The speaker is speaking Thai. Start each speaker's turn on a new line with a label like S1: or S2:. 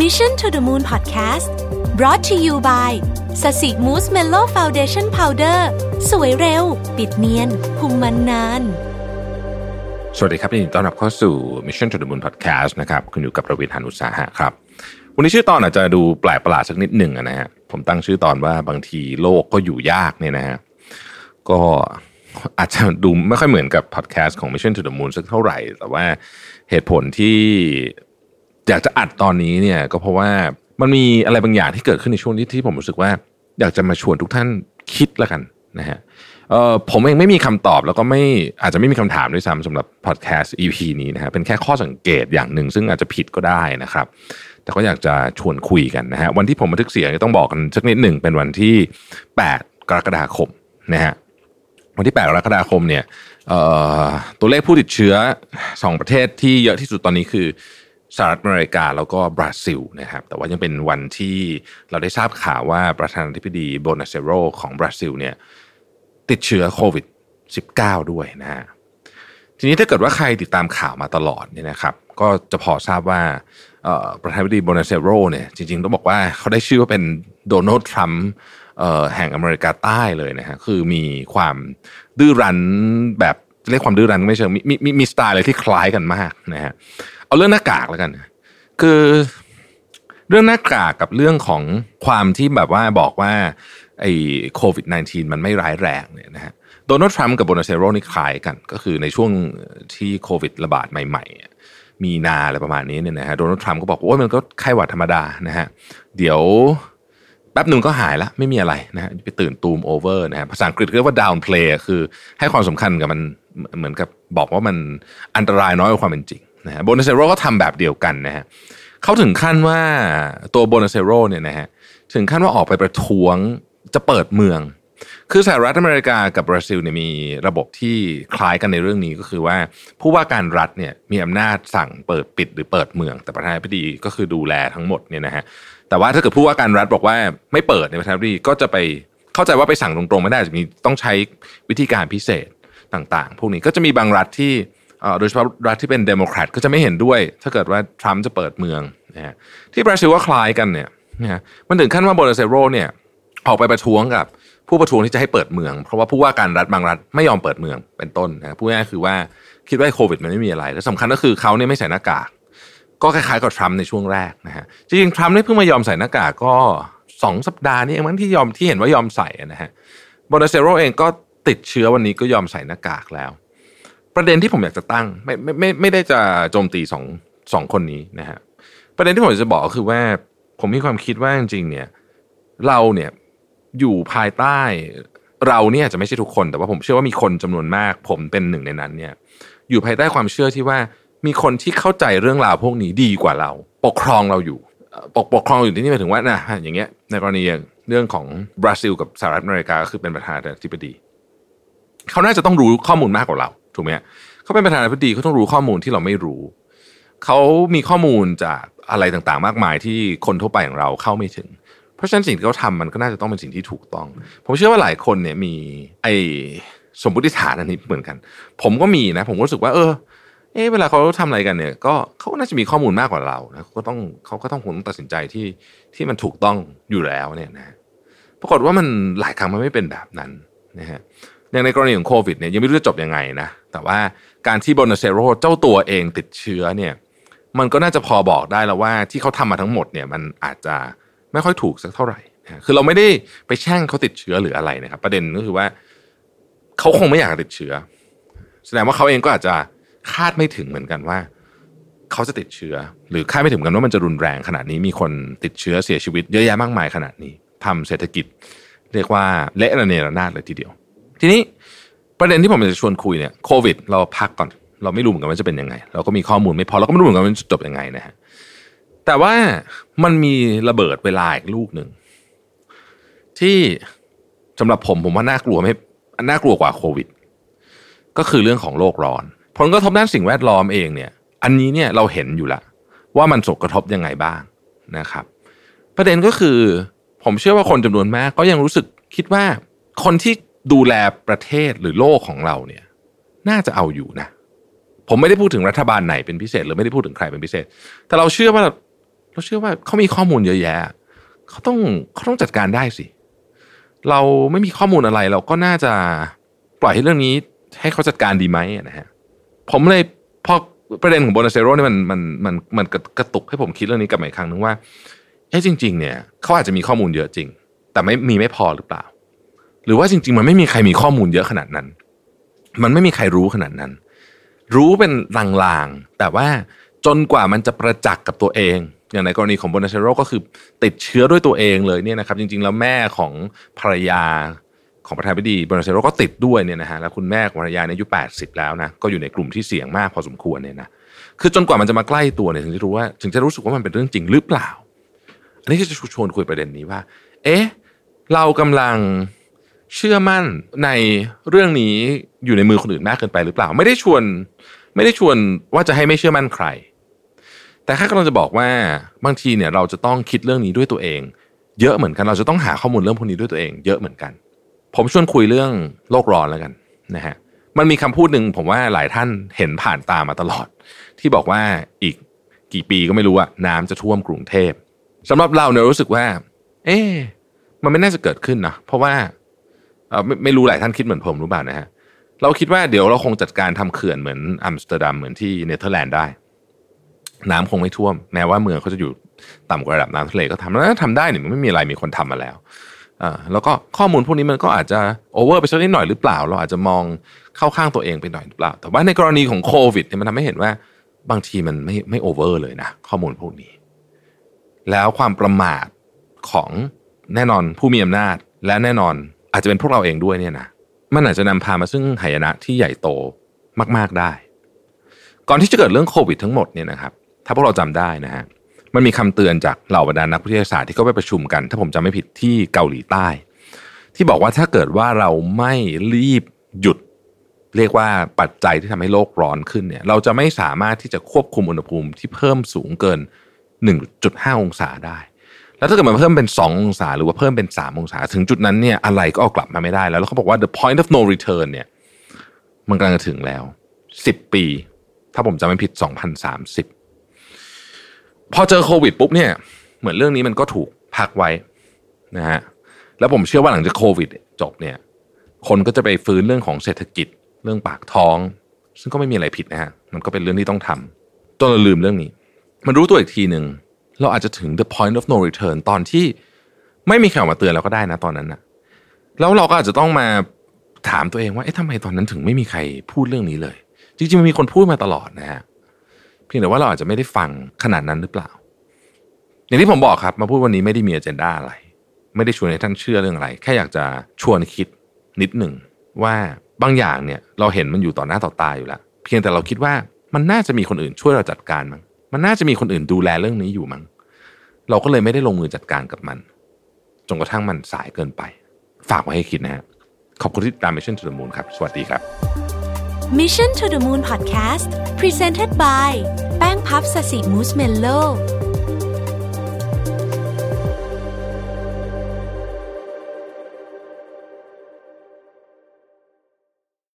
S1: Mission to the Moon Podcast brought to you by sasi smooth mellow foundation powder สวยเร็ว ปิดเนียนคุมมันนาน
S2: สวัสดีครับยินดีต้อนรับเข้าสู่ Mission to the Moon Podcast นะครับคุณอยู่กับผมรวิศ หาญอุตสาหะครับ วันนี้ชื่อตอนอาจจะดูแปลกประหลาดสักนิดหนึ่งนะฮะผมตั้งชื่อตอนว่าบางทีโลกก็อยู่ยากเนี่ยนะฮะก็อาจจะดูไม่ค่อยเหมือนกับพอดแคสต์ของ Mission to the Moon สักเท่าไหร่ แต่ว่าเหตุผลที่ อยากจะอัดตอนนี้เนี่ยก็เพราะว่ามันมีอะไรบางอย่างที่เกิดขึ้นในช่วงที่ที่ผมรู้สึกว่า อยากจะมาชวนทุกท่านคิดละกันนะฮะเออผมเองไม่มีคำตอบแล้วก็ไม่อาจจะไม่มีคำถามด้วยซ้ำสำหรับพอดแคสต์ EP นี้นะฮะเป็นแค่ข้อสังเกตอย่างหนึ่งซึ่งอาจจะผิดก็ได้นะครับ แต่ก็อยากจะชวนคุยกันนะฮะวันที่ผมบันทึกเสียงต้องบอกกันสักนิดหนึ่งเป็นวันที่ 8 กรกฎาคมนะฮะวันที่ 8 กรกฎาคมเนี่ยตัวเลขผู้ติดเชื้อ 2 ประเทศที่เยอะที่สุดตอนนี้คือ สหรัฐอเมริกาแล้วก็บราซิลนะครับแต่ว่ายังเป็นวันที่เราได้ทราบข่าวว่าประธานาธิบดีโบลโซนาโรของบราซิลเนี่ยติดเชื้อโควิด -19 ด้วยนะฮะทีนี้ถ้าเกิดว่าใครติดตามข่าวมาตลอดเนี่ยนะครับก็จะพอทราบว่าประธานาธิบดีโบลโซนาโรเนี่ยจริงๆต้องบอกว่าเขาได้ชื่อว่าเป็นโดนัลด์ทรัมป์แห่งอเมริกาใต้เลยนะฮะคือมีความดื้อรั้นแบบ เรียกความดื้อรั้นไม่เชิงมีมีมีสไตล์อะไรที่คล้ายกันมากนะฮะเอาเรื่องหน้ากากแล้วกัน คือเรื่องหน้ากากกับเรื่องของความที่แบบว่าบอกว่าไอ้โควิด -19 มันไม่ร้ายแรงเนี่ยนะฮะโดนัลด์ทรัมป์กับโบนาเซโรนี่คล้ายกันก็คือในช่วงที่โควิดระบาดใหม่ ๆ มีนาอะไรประมาณนี้เนี่ยนะฮะโดนัลด์ทรัมป์ก็บอกว่ามันก็ไข้หวัดธรรมดานะฮะเดี๋ยว แป๊บหนึ่งก็หายและไม่มีอะไรนะฮะไปตื่นตูมโอเวอร์นะฮะภาษาอังกฤษเรียกว่า downplay คือให้ความสำคัญกับมันเหมือนกับบอกว่ามันอันตรายน้อยกว่าความเป็นจริงนะฮะโบลโซนาโรก็ทำแบบเดียวกันนะฮะเขาถึงขั้นว่าตัวโบลโซนาโรเนี่ยนะฮะถึงขั้นว่าออกไปประท้วงจะเปิดเมือง คือสหรัฐอเมริกากับบราซิลเนี่ยมีระบบที่คล้ายกันในเรื่องนี้ก็คือว่า ผู้ว่าการรัฐเนี่ยมีอำนาจสั่งเปิดปิดหรือเปิดเมือง แต่ประธานาธิบดีก็คือดูแลทั้งหมดเนี่ยนะฮะ แต่ว่าถ้าเกิดผู้ว่าการรัฐบอกว่าไม่เปิดในประธานาธิบดีก็จะไปเข้าใจว่าไปสั่งตรงๆ ไม่ได้จะมีต้องใช้วิธีการพิเศษต่างๆ พวกนี้ก็จะมีบางรัฐที่โดยเฉพาะรัฐที่เป็นเดโมแครตก็จะไม่เห็นด้วย ถ้าเกิดว่าทรัมป์จะเปิดเมืองนะฮะที่บราซิลก็คล้ายกันเนี่ยนะมันถึงขั้นว่าโบลโซนาโรเนี่ยออกไปประท้วงกับผู้ประท้วงที่จะให้เปิดเมือง เพราะว่าผู้ว่าการรัฐบางรัฐไม่ยอมเปิดเมืองเป็นต้นนะพูดง่ายคือว่าคิดว่าโควิดมันไม่มีอะไรและสำคัญก็คือเขาเนี่ยไม่ใส่หน้ากาก ก็คล้ายๆกับทรัมป์ในช่วงแรกนะฮะจริงๆทรัมป์เนี่ยเพิ่งมายอมใส่หน้ากากก็สองสัปดาห์นี้เองมั้งที่ยอมที่เห็นว่ายอมใส่นะฮะโบนาเซโรเองก็ติดเชื้อวันนี้ก็ยอมใส่หน้ากากแล้ว ประเด็นที่ผมอยากจะตั้งไม่ไม่ไม่ไม่ได้จะโจมตีสองสองคนนี้นะฮะประเด็นที่ผมจะบอกคือว่าผมมีความคิดว่าจริงๆเนี่ยเราเนี่ยอยู่ภายใต้เราเนี่ยจะไม่ใช่ทุกคนแต่ว่าผมเชื่อว่ามีคนจำนวนมาก ผมเป็นหนึ่งในนั้นเนี่ยอยู่ภายใต้ความเชื่อที่ว่า มีคนที่เข้าใจเรื่องราวพวกนี้ดีกว่าเรา ปกครองเราอยู่ ปกปกครองอยู่ที่นี่หมายถึงว่านะอย่างเงี้ยในกรณีเรื่องของบราซิลกับสหรัฐอเมริกาก็คือเป็นประธานาธิบดีเขาน่าจะต้องรู้ข้อมูลมากกว่าเราถูกไหมเขาเป็นประธานาธิบดีเขาต้องรู้ข้อมูลที่เราไม่รู้ เขามีข้อมูลจากอะไรต่างๆ มากมายที่คนทั่วไปของเราเข้าไม่ถึง เพราะฉะนั้นสิ่งที่เขาทำมันก็น่าจะต้องเป็นสิ่งที่ถูกต้อง ผมเชื่อว่าหลายคนเนี่ยมีไอสมมติฐานอันนี้เหมือนกัน ผมก็มีนะ ผมก็รู้สึกว่า เออ เออเวลาเขาทำอะไรกันเนี่ยก็เขาน่าจะมีข้อมูลมากกว่าเรานะเขาก็ต้องเขาก็ต้องคงตัดสินใจที่ที่มันถูกต้องอยู่แล้วเนี่ยนะปรากฏว่ามันหลายครั้งมันไม่เป็นแบบนั้นนะฮะอย่างในกรณีของโควิดเนี่ยยังไม่รู้จะจบยังไงนะแต่ว่าการที่โบนเซโรเจ้าตัวเองติดเชื้อเนี่ยมันก็น่าจะพอบอกได้แล้วว่าที่เขาทำมาทั้งหมดเนี่ยมันอาจจะไม่ค่อยถูกสักเท่าไหร่คือเราไม่ได้ไปแช่งเขาติดเชื้อหรืออะไรนะครับ ประเด็นก็คือว่าเขาคงไม่อยากติดเชื้อ แสดงว่าเขาเองก็อาจจะ คาดไม่ถึงเหมือนกันว่า เขาจะติดเชื้อ หรือคาดไม่ถึงกันว่ามันจะรุนแรงขนาดนี้มีคนติดเชื้อเสียชีวิตเยอะแยะมากมายขนาดนี้ทำเศรษฐกิจ เรียกว่าเละระเนระนาดเลยทีเดียว ทีนี้ประเด็นที่ผมจะชวนคุยเนี่ยโควิด เราพักก่อน เราไม่รู้เหมือนกันว่าจะเป็นยังไง เราก็มีข้อมูลไม่พอเราก็ไม่รู้เหมือนกันว่าจะจบยังไงนะฮะแต่ว่ามันมีระเบิดเวลาอีกลูกหนึ่งที่สำหรับผมผมว่าน่ากลัวไม่น่ากลัวกว่าโควิด ก็คือเรื่องของโลกร้อน ผลกระทบด้านสิ่งแวดล้อมเองเนี่ย อันนี้เนี่ยเราเห็นอยู่ละ ว่ามันส่งกระทบยังไงบ้างนะครับ ประเด็นก็คือผมเชื่อว่าคนจำนวนมาก ก็ยังรู้สึกคิดว่าคนที่ดูแลประเทศหรือโลกของเราเนี่ย น่าจะเอาอยู่นะ ผมไม่ได้พูดถึงรัฐบาลไหนเป็นพิเศษ หรือไม่ได้พูดถึงใครเป็นพิเศษ แต่เราเชื่อว่าเราเชื่อว่าเขามีข้อมูลเยอะแยะเขาต้องเขาต้องจัดการได้สิ เราไม่มีข้อมูลอะไร เราก็น่าจะปล่อยให้เรื่องนี้ให้เขาจัดการดีไหมนะฮะ ผมเลยพอประเด็นของโบนัสเซโรนี่มันมันมันมันกระตุกให้ผมคิดเรื่องนี้กลับมาอีกครั้งนึงว่าเอ้จริง ๆ เนี่ยเขาอาจจะมีข้อมูลเยอะจริง แต่ไม่มีไม่พอหรือเปล่า หรือว่าจริง ๆ มันไม่มีใครมีข้อมูลเยอะขนาดนั้น มันไม่มีใครรู้ขนาดนั้น รู้เป็นลางๆแต่ว่าจนกว่ามันจะประจักษ์กับตัวเอง อย่างในกรณีของโบลโซนาโรก็คือติดเชื้อด้วยตัวเองเลยเนี่ยนะครับ จริง ๆ แล้วแม่ของภรรยา ของประธานาธิบดีโบลโซนาโรก็ติดด้วยเนี่ยนะฮะแล้วคุณแม่ของภรรยาเนี่ยอายุ 80 แล้วนะก็อยู่ในกลุ่มที่เสี่ยงมากพอสมควรเนี่ยนะคือจนกว่ามันจะมาใกล้ตัวเนี่ยถึงจะรู้ว่าถึงจะรู้สึกว่ามันเป็นเรื่องจริงหรือเปล่า อันนี้จะชวนคุยประเด็นนี้ว่า เอ๊ะเรากำลังเชื่อมั่นในเรื่องนี้อยู่ในมือคนอื่นมากเกินไปหรือเปล่า ไม่ได้ชวน ไม่ได้ชวนว่าจะให้ไม่เชื่อมั่นใคร แต่แค่กำลังจะบอกว่าบางทีเนี่ยเราจะต้องคิดเรื่องนี้ด้วยตัวเอง เยอะเหมือนกันเราจะต้องหาข้อมูลเรื่องพวกนี้ด้วยตัวเอง เยอะเหมือนกัน ผมชวนคุยเรื่องโลกร้อนแล้วกันนะฮะมันมีคำพูดหนึ่งผมว่าหลายท่านเห็นผ่านตามาตลอด ที่บอกว่าอีกกี่ปีก็ไม่รู้อะน้ำจะท่วมกรุงเทพสำหรับเราเนี่ยรู้สึกว่า เอ๊มันไม่น่าจะเกิดขึ้นนะเพราะว่าเออไม่ไม่รู้หลายท่านคิดเหมือนผมรู้เปล่านะฮะเราคิดว่าเดี๋ยวเราคงจัดการทำเขื่อนเหมือนอัมสเตอร์ดัมเหมือนที่เนเธอร์แลนด์ได้ น้ำคงไม่ท่วม แม้ว่าเมืองเขาจะอยู่ต่ำกว่าระดับน้ำทะเลก็ทำแล้วทำได้เนี่ยมันไม่มีอะไรมีคนทำมาแล้ว อ่าแล้วก็ข้อมูลพวกนี้มันก็อาจจะโอเวอร์ไปสักนิดหน่อยหรือเปล่า เราอาจจะมองเข้าข้างตัวเองไปหน่อยหรือเปล่า แต่ว่าในกรณีของโควิดเนี่ยมันทำให้เห็นว่าบางทีมันไม่ไม่โอเวอร์เลยนะ ข้อมูลพวกนี้ แล้วความประมาทของแน่นอนผู้มีอำนาจ และแน่นอนอาจจะเป็นพวกเราเองด้วยเนี่ยนะมันอาจจะนำพามาซึ่งหายนะที่ใหญ่โตมาก ๆได้ ก่อนที่จะเกิดเรื่องโควิดทั้งหมดเนี่ยนะครับ ถ้าพวกเราจำได้นะฮะ มันมีคำเตือนจากเหล่าบรรดานักวิทยาศาสตร์ที่เขาไปประชุมกัน ถ้าผมจำไม่ผิดที่เกาหลีใต้ ที่บอกว่าถ้าเกิดว่าเราไม่รีบหยุด เรียกว่าปัจจัยที่ทำให้โลกร้อนขึ้นเนี่ยเราจะไม่สามารถที่จะควบคุมอุณหภูมิที่เพิ่มสูงเกิน 1.5 องศาได้ แล้วถ้าเกิดมันเพิ่มเป็น 2 องศา หรือว่าเพิ่มเป็น 3 องศา ถึงจุดนั้นเนี่ยอะไรก็เอากลับมาไม่ได้แล้วแล้วเขาบอกว่า the point of no return เนี่ยมันกำลังจะถึงแล้ว 10 ปี ถ้าผมจำไม่ผิด 2030 พอเจอโควิดปุ๊บเนี่ย เหมือนเรื่องนี้มันก็ถูกพักไว้นะฮะแล้วผมเชื่อว่าหลังจากโควิดจบเนี่ย คนก็จะไปฟื้นเรื่องของเศรษฐกิจ เรื่องปากท้อง ซึ่งก็ไม่มีอะไรผิดนะฮะมันก็เป็นเรื่องที่ต้องทำจนเราลืมเรื่องนี้ มันรู้ตัวอีกทีหนึ่งเราอาจจะถึง the point of no return ตอนที่ไม่มีใครออกมาเตือนเราก็ได้นะตอนนั้นนะแล้วเราก็อาจจะต้องมาถามตัวเองว่าเอ๊ะทำไมตอนนั้นถึงไม่มีใครพูดเรื่องนี้เลย จริงๆมันมีคนพูดมาตลอดนะฮะ พียงแต่ว่าเราอาจจะไม่ได้ฟังขนาดนั้นหรือเปล่า อย่างที่ผมบอกครับ มาพูดวันนี้ไม่ได้มีอเจนดาอะไร ไม่ได้ชวนให้ท่านเชื่อเรื่องอะไร แค่อยากจะชวนคิดนิดหนึ่งว่าบางอย่างเนี่ยเราเห็นมันอยู่ต่อหน้าต่อตาอยู่แล้ว เพียงแต่เราคิดว่ามันน่าจะมีคนอื่นช่วยเราจัดการมั้งมันน่าจะมีคนอื่นดูแลเรื่องนี้อยู่มั้งเราก็เลยไม่ได้ลงมือจัดการกับมันจนกระทั่งมันสายเกินไป ฝากไว้ให้คิดนะฮะขอบคุณที่ตาม Mission to the Moon ครับ สวัสดีครับ
S1: Mission to the Moon Podcast Presented by แป้งพับสสิมูสเมลโล